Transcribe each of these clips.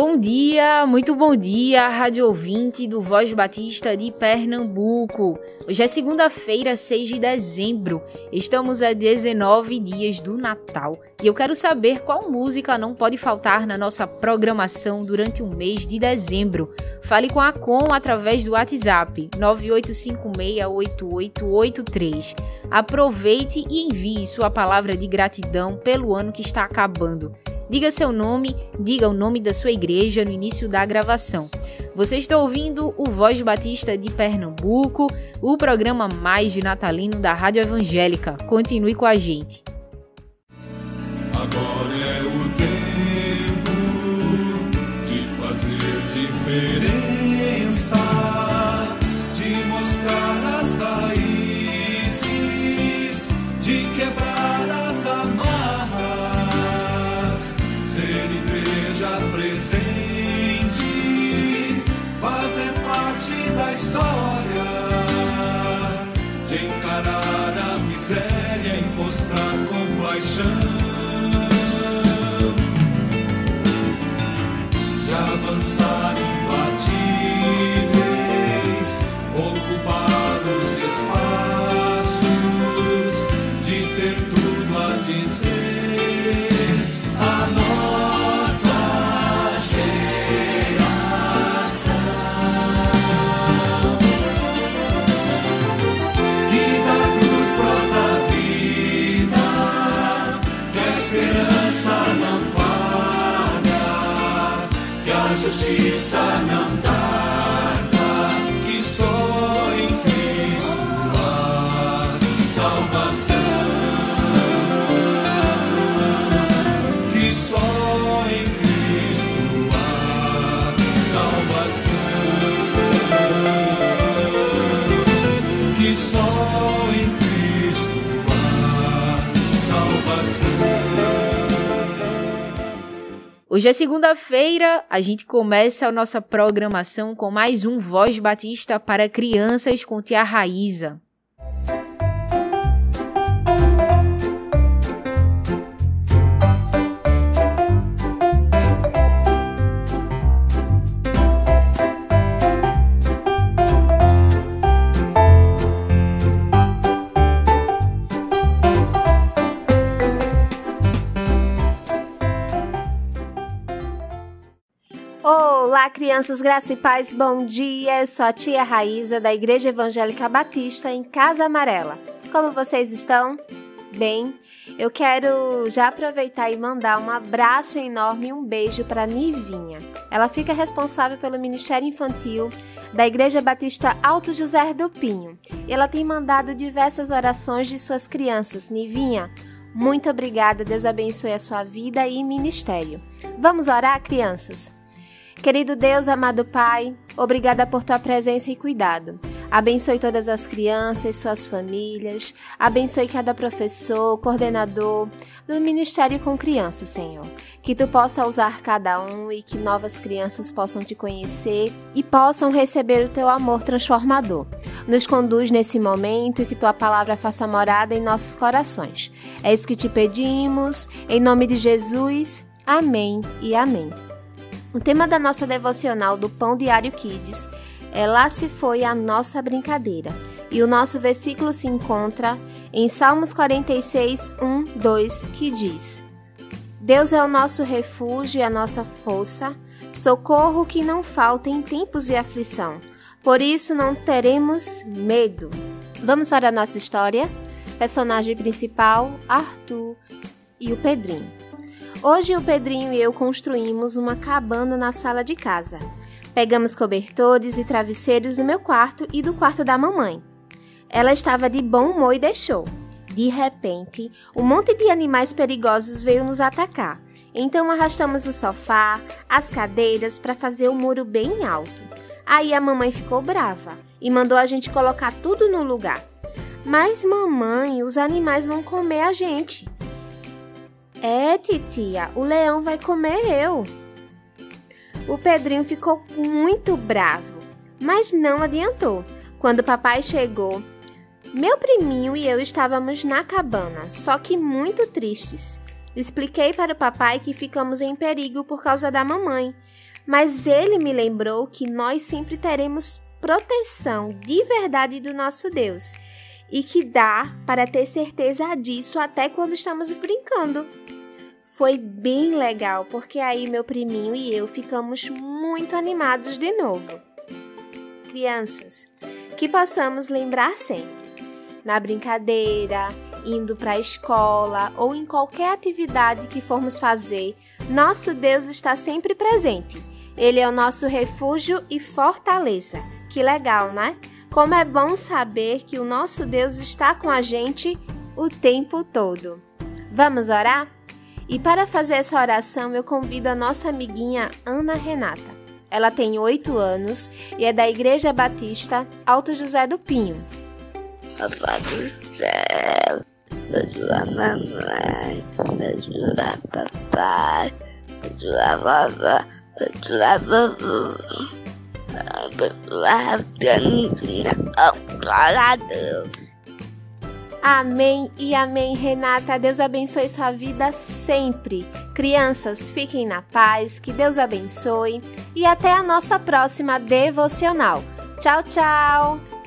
Bom dia, muito bom dia, rádio ouvinte do Voz Batista de Pernambuco. Hoje é segunda-feira, 6 de dezembro. Estamos a 19 dias do Natal e eu quero saber qual música não pode faltar na nossa programação durante o mês de dezembro. Fale com a Com através do WhatsApp 98568883. Aproveite e envie sua palavra de gratidão pelo ano que está acabando. Diga seu nome, diga o nome da sua igreja no início da gravação. Você está ouvindo o Voz Batista de Pernambuco, o programa mais de natalino da Rádio Evangélica. Continue com a gente. Agora é o tempo de fazer justiça não tarda, Hoje é segunda-feira, a gente começa a nossa programação com mais um Voz Batista para crianças com Tia Raíza. Crianças, graça e paz, bom dia. Eu sou a tia Raíza da Igreja Evangélica Batista em Casa Amarela. Como vocês estão? Bem, eu quero já aproveitar e mandar um abraço enorme e um beijo para Nivinha. Ela fica responsável pelo Ministério Infantil da Igreja Batista Alto José do Pinho. Ela tem mandado diversas orações de suas crianças. Nivinha, muito obrigada. Deus abençoe a sua vida e ministério. Vamos orar, crianças? Querido Deus, amado Pai, obrigada por tua presença e cuidado. Abençoe todas as crianças, suas famílias. Abençoe cada professor, coordenador do Ministério com Crianças, Senhor. Que tu possa usar cada um e que novas crianças possam te conhecer e possam receber o teu amor transformador. Nos conduz nesse momento e que tua palavra faça morada em nossos corações. É isso que te pedimos, em nome de Jesus. Amém e amém. O tema da nossa devocional do Pão Diário Kids é Lá se foi a nossa brincadeira. E o nosso versículo se encontra em Salmos 46, 1, 2, que diz: Deus é o nosso refúgio e a nossa força, socorro que não falta em tempos de aflição. Por isso não teremos medo. Vamos para a nossa história? Personagem principal: Arthur e o Pedrinho. Hoje o Pedrinho e eu construímos uma cabana na sala de casa. Pegamos cobertores e travesseiros no meu quarto e do quarto da mamãe. Ela estava de bom humor e deixou. De repente, um monte de animais perigosos veio nos atacar. Então arrastamos o sofá, as cadeiras para fazer o muro bem alto. Aí a mamãe ficou brava e mandou a gente colocar tudo no lugar. Mas mamãe, os animais vão comer a gente. É, titia, o leão vai comer eu. O Pedrinho ficou muito bravo, mas não adiantou. Quando o papai chegou, meu priminho e eu estávamos na cabana, só que muito tristes. Expliquei para o papai que ficamos em perigo por causa da mamãe, mas ele me lembrou que nós sempre teremos proteção de verdade do nosso Deus e que dá para ter certeza disso até quando estamos brincando. Foi bem legal, porque aí meu priminho e eu ficamos muito animados de novo. Crianças, que possamos lembrar sempre, na brincadeira, indo para a escola ou em qualquer atividade que formos fazer, nosso Deus está sempre presente. Ele é o nosso refúgio e fortaleza. Que legal, né? Como é bom saber que o nosso Deus está com a gente o tempo todo. Vamos orar? E para fazer essa oração, eu convido a nossa amiguinha Ana Renata. Ela tem oito anos e é da Igreja Batista Alto José do Pinho. Papai do céu, ajuda mamãe, ajuda papai, ajuda vovó, ajuda a Amém e amém, Renata. Deus abençoe sua vida sempre. Crianças, fiquem na paz, que Deus abençoe e até a nossa próxima devocional. Tchau, tchau!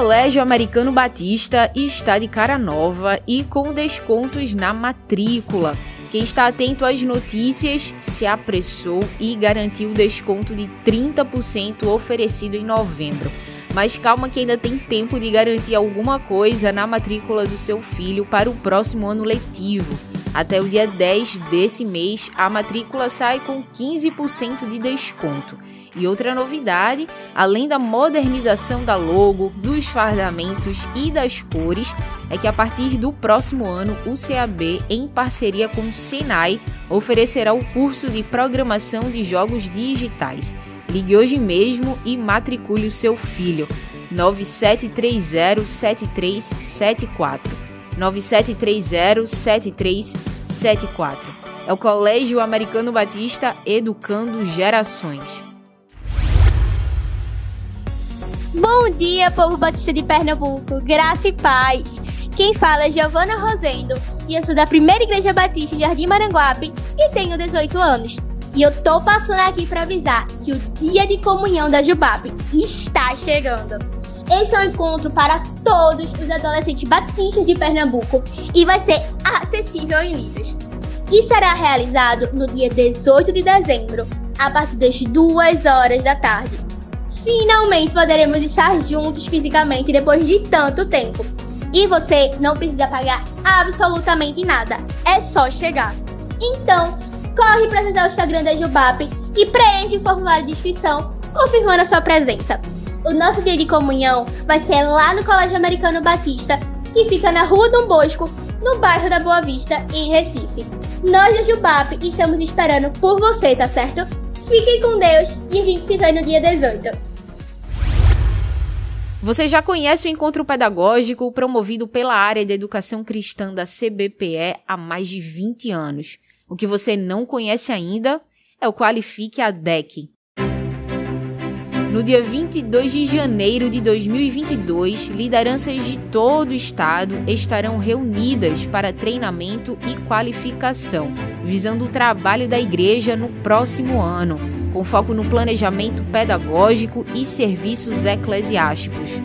Colégio Americano Batista está de cara nova e com descontos na matrícula. Quem está atento às notícias se apressou e garantiu o desconto de 30% oferecido em novembro. Mas calma que ainda tem tempo de garantir alguma coisa na matrícula do seu filho para o próximo ano letivo. Até o dia 10 desse mês, a matrícula sai com 15% de desconto. E outra novidade, além da modernização da logo, dos fardamentos e das cores, é que a partir do próximo ano o CAB, em parceria com o Senai, oferecerá o curso de programação de jogos digitais. Ligue hoje mesmo e matricule o seu filho. 97307374. 97307374. É o Colégio Americano Batista Educando Gerações. Bom dia, povo batista de Pernambuco, graça e paz. Quem fala é Giovana Rosendo e eu sou da Primeira Igreja Batista de Jardim Maranguape e tenho 18 anos. E eu tô passando aqui para avisar que o dia de comunhão da Jubap está chegando. Esse é um encontro para todos os adolescentes batistas de Pernambuco e vai ser acessível em livros. E será realizado no dia 18 de dezembro, a partir das 2 horas da tarde. Finalmente poderemos estar juntos fisicamente depois de tanto tempo. E você não precisa pagar absolutamente nada, é só chegar. Então, corre para acessar o Instagram da Jubap e preenche o formulário de inscrição, confirmando a sua presença. O nosso dia de comunhão vai ser lá no Colégio Americano Batista, que fica na Rua Dom Bosco, no bairro da Boa Vista, em Recife. Nós da Jubap estamos esperando por você, tá certo? Fiquem com Deus e a gente se vê no dia 18. Você já conhece o encontro pedagógico promovido pela área de educação cristã da CBPE há mais de 20 anos. O que você não conhece ainda é o Qualifique a DEC. No dia 22 de janeiro de 2022, lideranças de todo o estado estarão reunidas para treinamento e qualificação, visando o trabalho da igreja no próximo ano, com foco no planejamento pedagógico e serviços eclesiásticos.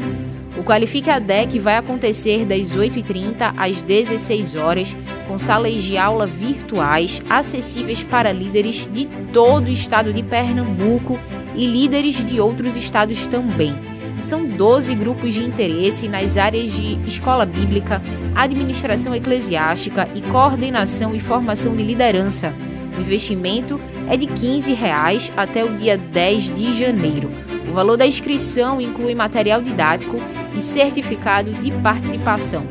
O Qualifique a DEC vai acontecer das 8h30 às 16 horas, com salas de aula virtuais acessíveis para líderes de todo o estado de Pernambuco e líderes de outros estados também. São 12 grupos de interesse nas áreas de escola bíblica, administração eclesiástica e coordenação e formação de liderança. Investimento de 15 reais até o dia 10 de janeiro. O valor da inscrição inclui material didático e certificado de participação.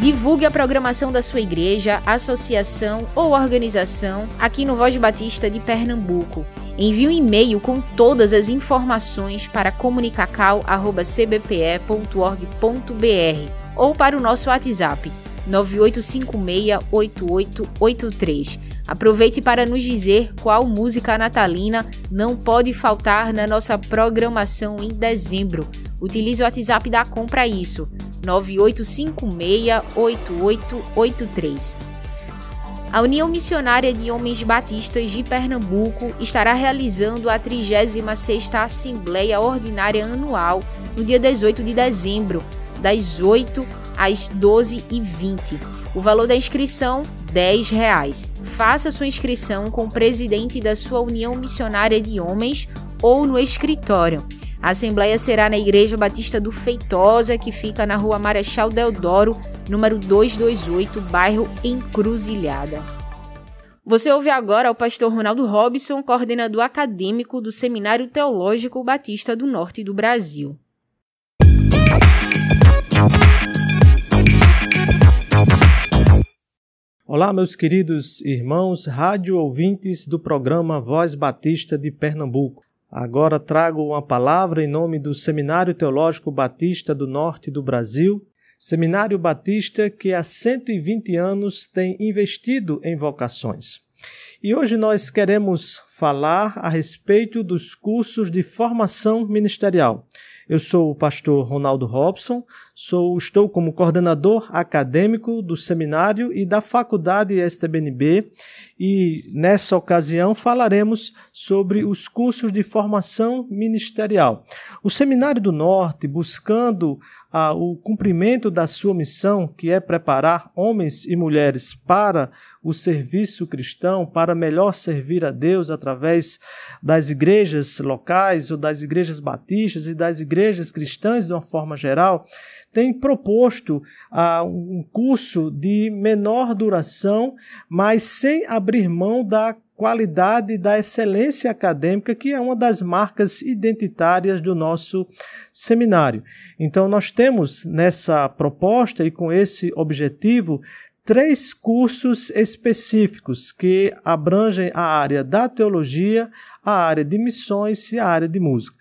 Divulgue a programação da sua igreja, associação ou organização aqui no Voz Batista de Pernambuco. Envie um e-mail com todas as informações para comunicacal.cbpe.org.br ou para o nosso WhatsApp 98568883. Aproveite para nos dizer qual música natalina não pode faltar na nossa programação em dezembro. Utilize o WhatsApp da Com para isso. 98568883. A União Missionária de Homens Batistas de Pernambuco estará realizando a 36ª Assembleia Ordinária Anual no dia 18 de dezembro, das 8 às 12h20. O valor da inscrição 10 reais. Faça sua inscrição com o presidente da sua União Missionária de Homens ou no escritório. A assembleia será na Igreja Batista do Feitosa, que fica na Rua Marechal Deodoro, número 228, bairro Encruzilhada. Você ouve agora o pastor Ronaldo Robson, coordenador acadêmico do Seminário Teológico Batista do Norte do Brasil. Olá, meus queridos irmãos, rádio ouvintes do programa Voz Batista de Pernambuco. Agora trago uma palavra em nome do Seminário Teológico Batista do Norte do Brasil, Seminário Batista que há 120 anos tem investido em vocações. E hoje nós queremos falar a respeito dos cursos de formação ministerial. Eu sou o pastor Ronaldo Robson, sou, estou como coordenador acadêmico do seminário e da faculdade STBNB e nessa ocasião falaremos sobre os cursos de formação ministerial. O Seminário do Norte, buscando ah, o cumprimento da sua missão, que é preparar homens e mulheres para o serviço cristão, para melhor servir a Deus através das igrejas locais ou das igrejas batistas e das igrejas cristãs de uma forma geral, tem proposto ah, um curso de menor duração, mas sem abrir mão da qualidade da excelência acadêmica, que é uma das marcas identitárias do nosso seminário. Então, nós temos nessa proposta e com esse objetivo três cursos específicos que abrangem a área da teologia, a área de missões e a área de música.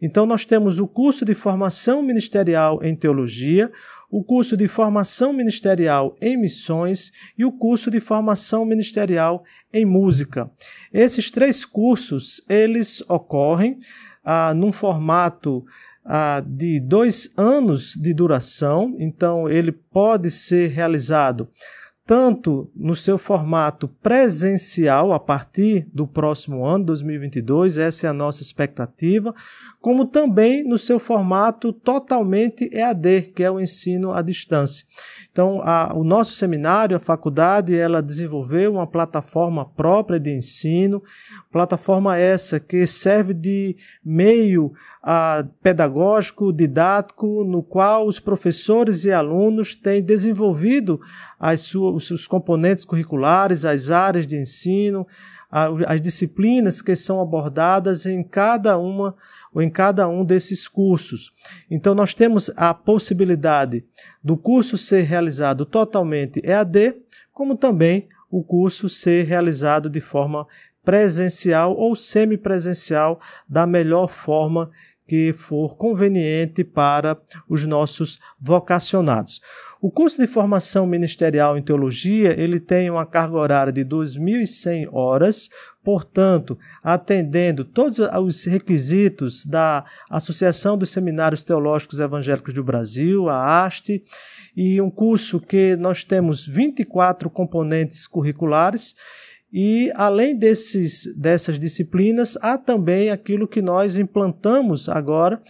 Então, nós temos o curso de formação ministerial em teologia, o curso de formação ministerial em missões e o curso de formação ministerial em música. Esses três cursos, eles ocorrem ah, num formato ah, de dois anos de duração, então ele pode ser realizado tanto no seu formato presencial a partir do próximo ano, 2022, essa é a nossa expectativa, como também no seu formato totalmente EAD, que é o ensino à distância. Então, a, o nosso seminário, a faculdade, ela desenvolveu uma plataforma própria de ensino, plataforma essa que serve de meio a, pedagógico, didático, no qual os professores e alunos têm desenvolvido as suas, os seus componentes curriculares, as áreas de ensino, a, as disciplinas que são abordadas em cada uma ou em cada um desses cursos. Então, nós temos a possibilidade do curso ser realizado totalmente EAD, como também o curso ser realizado de forma presencial ou semipresencial, da melhor forma que for conveniente para os nossos vocacionados. O curso de formação ministerial em teologia, ele tem uma carga horária de 2.100 horas, portanto, atendendo todos os requisitos da Associação dos Seminários Teológicos Evangélicos do Brasil, a ASTE, e um curso que nós temos 24 componentes curriculares e além desses, dessas disciplinas, há também aquilo que nós implantamos agora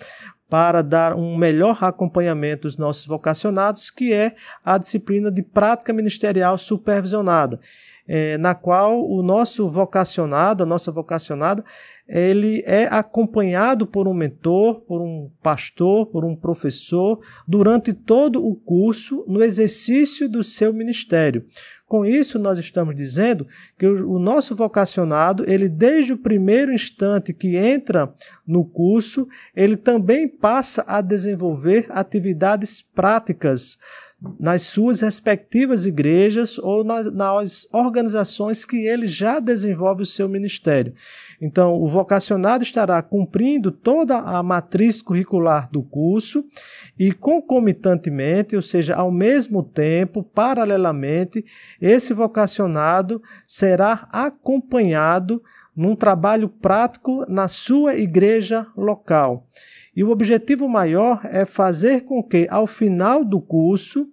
para dar um melhor acompanhamento dos nossos vocacionados, que é a disciplina de prática ministerial supervisionada, é, na qual o nosso vocacionado, a nossa vocacionada, ele é acompanhado por um mentor, por um pastor, por um professor, durante todo o curso, no exercício do seu ministério. Com isso, nós estamos dizendo que o nosso vocacionado, ele desde o primeiro instante que entra no curso, ele também passa a desenvolver atividades práticas nas suas respectivas igrejas ou nas, nas, organizações que ele já desenvolve o seu ministério. Então, o vocacionado estará cumprindo toda a matriz curricular do curso e concomitantemente, ou seja, ao mesmo tempo, paralelamente, esse vocacionado será acompanhado num trabalho prático na sua igreja local. E o objetivo maior é fazer com que, ao final do curso,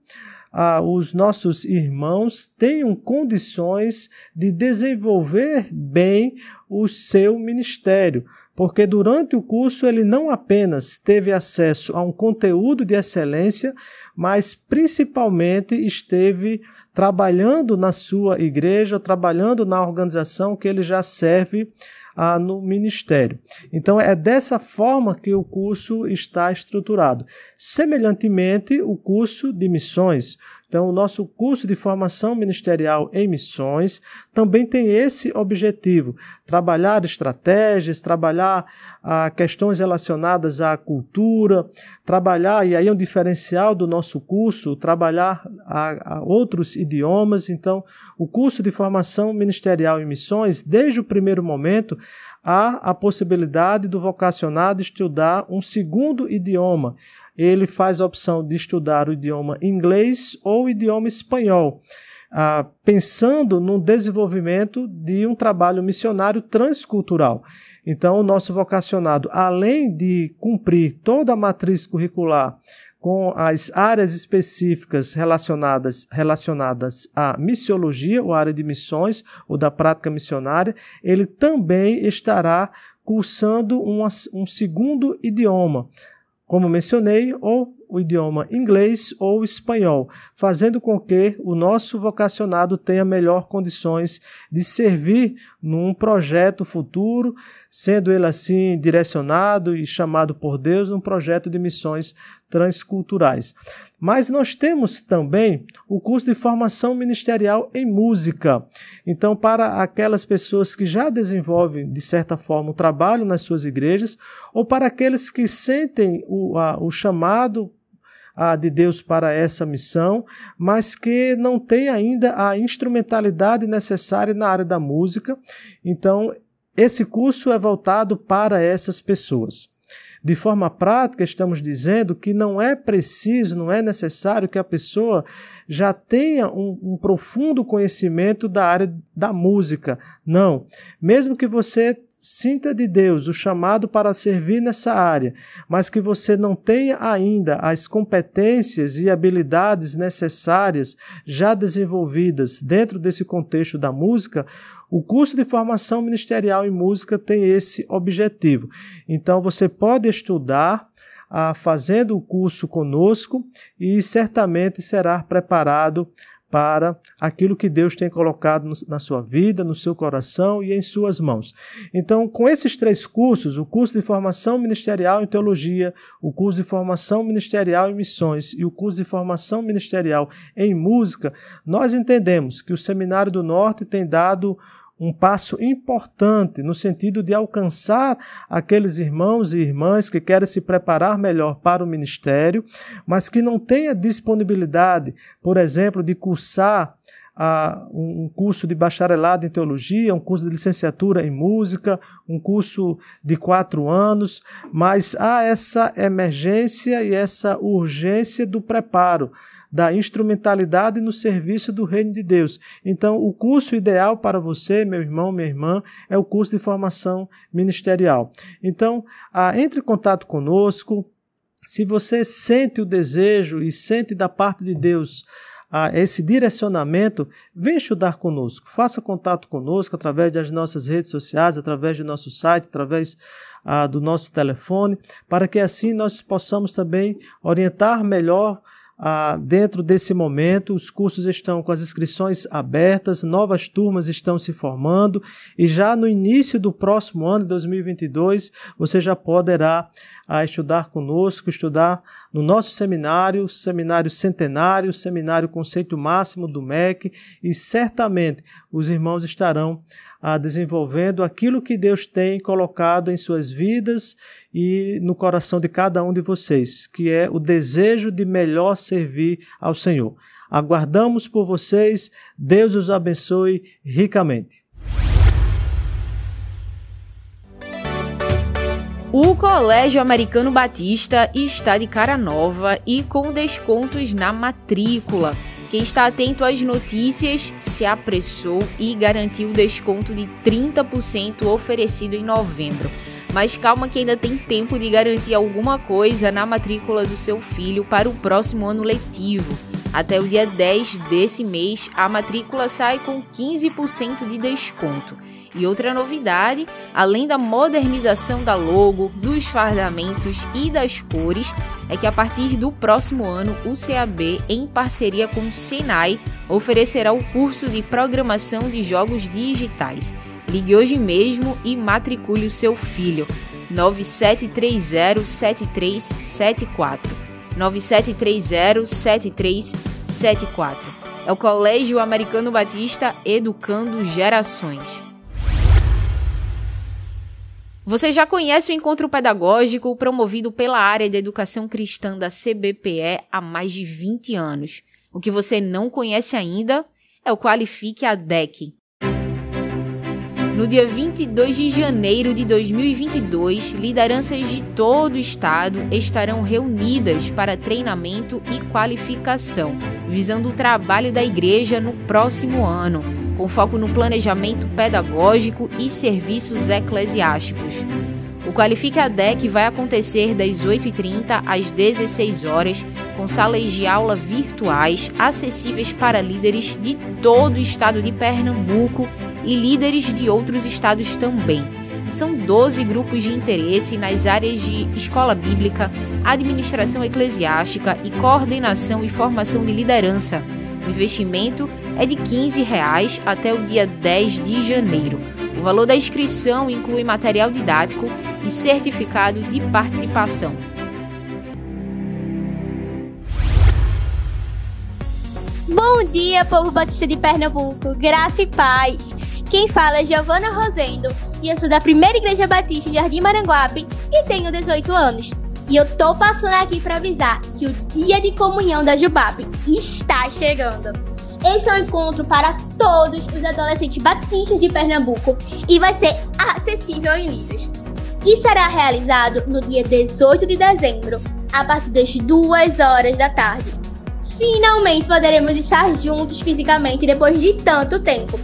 ah, os nossos irmãos tenham condições de desenvolver bem o seu ministério, porque durante o curso ele não apenas teve acesso a um conteúdo de excelência, mas principalmente esteve trabalhando na sua igreja, trabalhando na organização que ele já serve ah, no ministério. Então é dessa forma que o curso está estruturado. Semelhantemente, o curso de missões. Então, o nosso curso de formação ministerial em missões também tem esse objetivo: trabalhar estratégias, trabalhar ah, questões relacionadas à cultura, trabalhar, e aí é um diferencial do nosso curso, trabalhar a, a outros idiomas. Então, o curso de formação ministerial em missões, desde o primeiro momento, há a possibilidade do vocacionado estudar um segundo idioma ele faz a opção de estudar o idioma inglês ou o idioma espanhol. ah, pensando no desenvolvimento de um trabalho missionário transcultural. Então, o nosso vocacionado, além de cumprir toda a matriz curricular com as áreas específicas relacionadas, relacionadas à missiologia, ou área de missões, ou da prática missionária, ele também estará cursando um, um segundo idioma, como mencionei, ou o idioma inglês ou espanhol, fazendo com que o nosso vocacionado tenha melhor condições de servir num projeto futuro, sendo ele assim direcionado e chamado por Deus num projeto de missões transculturais. Mas nós temos também o curso de formação ministerial em música. Então, para aquelas pessoas que já desenvolvem, de certa forma, o trabalho nas suas igrejas, ou para aqueles que sentem o, a, o chamado a, de Deus para essa missão, mas que não tem ainda a instrumentalidade necessária na área da música. Então, esse curso é voltado para essas pessoas. De forma prática, estamos dizendo que não é preciso, não é necessário que a pessoa já tenha um, um, profundo conhecimento da área da música. Não. Mesmo que você sinta de Deus o chamado para servir nessa área, mas que você não tenha ainda as competências e habilidades necessárias já desenvolvidas dentro desse contexto da música, o curso de formação ministerial em música tem esse objetivo. Então você pode estudar ah, fazendo o curso conosco e certamente será preparado para aquilo que Deus tem colocado na sua vida, no seu coração e em suas mãos. Então, com esses três cursos, o curso de formação ministerial em teologia, o curso de formação ministerial em missões e o curso de formação ministerial em música, nós entendemos que o Seminário do Norte tem dado um passo importante no sentido de alcançar aqueles irmãos e irmãs que querem se preparar melhor para o ministério, mas que não têm disponibilidade, por exemplo, de cursar uh, um curso de bacharelado em teologia, um curso de licenciatura em música, um curso de quatro anos, mas há essa emergência e essa urgência do preparo da instrumentalidade no serviço do reino de Deus. Então, o curso ideal para você, meu irmão, minha irmã, é o curso de formação ministerial. Então, ah, entre em contato conosco. Se você sente o desejo e sente da parte de Deus a esse direcionamento, venha estudar conosco. Faça contato conosco através das nossas redes sociais, através do nosso site, através ah, do nosso telefone, para que assim nós possamos também orientar melhor ah, dentro desse momento, os cursos estão com as inscrições abertas, novas turmas estão se formando e já no início do próximo ano, 2022, você já poderá ah, estudar conosco, estudar no nosso seminário, seminário centenário, seminário conceito máximo do MEC e certamente os irmãos estarão ah, desenvolvendo aquilo que Deus tem colocado em suas vidas e no coração de cada um de vocês, que é o desejo de melhor servir ao Senhor. Aguardamos por vocês. Deus os abençoe ricamente. O Colégio Americano Batista está de cara nova e com descontos na matrícula. Quem está atento às notícias se apressou e garantiu o desconto de 30% oferecido em novembro. Mas calma que ainda tem tempo de garantir alguma coisa na matrícula do seu filho para o próximo ano letivo. Até o dia 10 desse mês, a matrícula sai com 15% de desconto. E outra novidade, além da modernização da logo, dos fardamentos e das cores, é que a partir do próximo ano o CAB, em parceria com o Senai, oferecerá o curso de programação de jogos digitais. Ligue hoje mesmo e matricule o seu filho. 9730-7374. 9730-7374. É o Colégio Americano Batista Educando Gerações. Você já conhece o encontro pedagógico promovido pela área de educação cristã da CBPE há mais de 20 anos. O que você não conhece ainda é o Qualifique a DEC. No dia 22 de janeiro de 2022, lideranças de todo o estado estarão reunidas para treinamento e qualificação, visando o trabalho da igreja no próximo ano, com foco no planejamento pedagógico e serviços eclesiásticos. O Qualifique ADEC vai acontecer das 8h30 às 16 horas, com salas de aula virtuais acessíveis para líderes de todo o estado de Pernambuco e líderes de outros estados também. São 12 grupos de interesse nas áreas de escola bíblica, administração eclesiástica e coordenação e formação de liderança. O investimento é de 15 reais até o dia 10 de janeiro. O valor da inscrição inclui material didático e certificado de participação. Bom dia, povo batista de Pernambuco, graça e paz. Quem fala é Giovana Rosendo e eu sou da Primeira Igreja Batista de Jardim Maranguape e tenho 18 anos. E eu tô passando aqui para avisar que o dia de comunhão da Jubap está chegando. Esse é um encontro para todos os adolescentes batistas de Pernambuco e vai ser acessível em livros. E será realizado no dia 18 de dezembro, a partir das 2 horas da tarde. Finalmente poderemos estar juntos fisicamente depois de tanto tempo.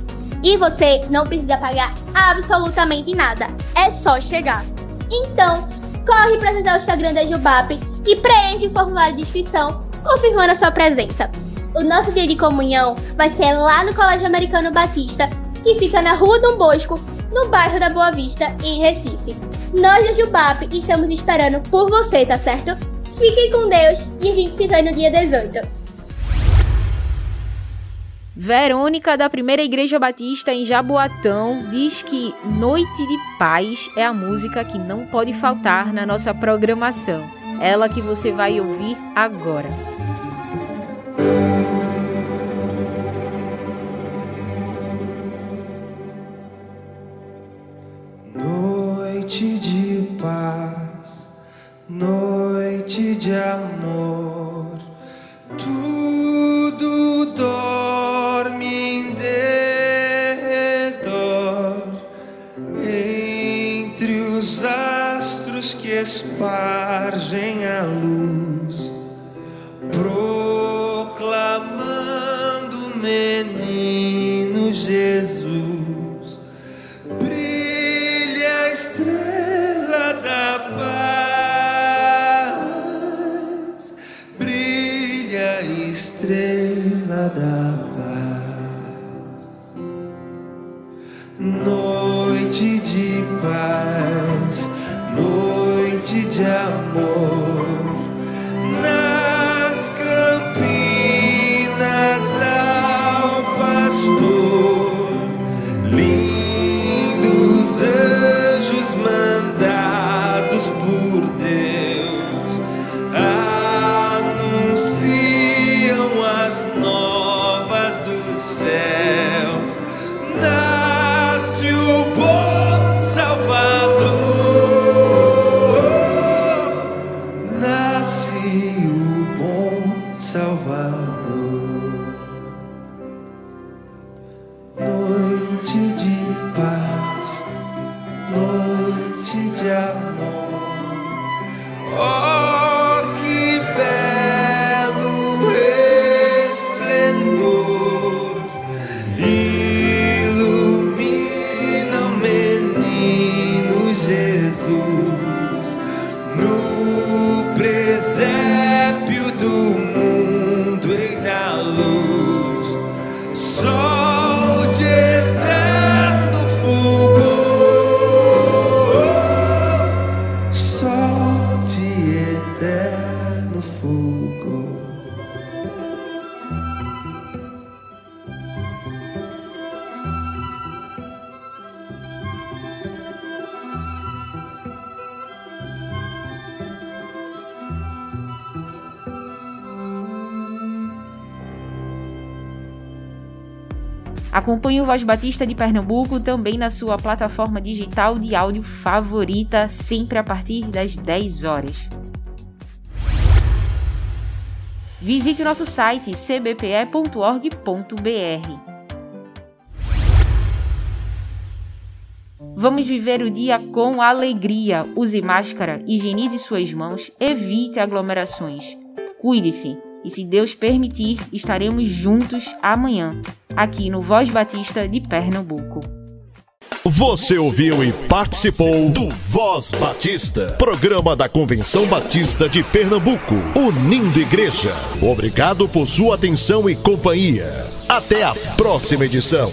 E você não precisa pagar absolutamente nada, é só chegar. Então, corre para acessar o Instagram da Jubap e preenche o formulário de inscrição, confirmando a sua presença. O nosso dia de comunhão vai ser lá no Colégio Americano Batista, que fica na Rua Dom Bosco, no bairro da Boa Vista, em Recife. Nós da Jubap estamos esperando por você, tá certo? Fiquem com Deus e a gente se vê no dia 18. Verônica, da Primeira Igreja Batista em Jaboatão, diz que Noite de Paz é a música que não pode faltar na nossa programação. Ela que você vai ouvir agora. A Acompanhe o Voz Batista de Pernambuco também na sua plataforma digital de áudio favorita, sempre a partir das 10 horas. Visite nosso site cbpe.org.br. Vamos viver o dia com alegria. Use máscara, higienize suas mãos, evite aglomerações. Cuide-se e, se Deus permitir, estaremos juntos amanhã, aqui no Voz Batista de Pernambuco. Você ouviu e participou do Voz Batista, programa da Convenção Batista de Pernambuco, unindo igreja. Obrigado por sua atenção e companhia. Até a próxima edição.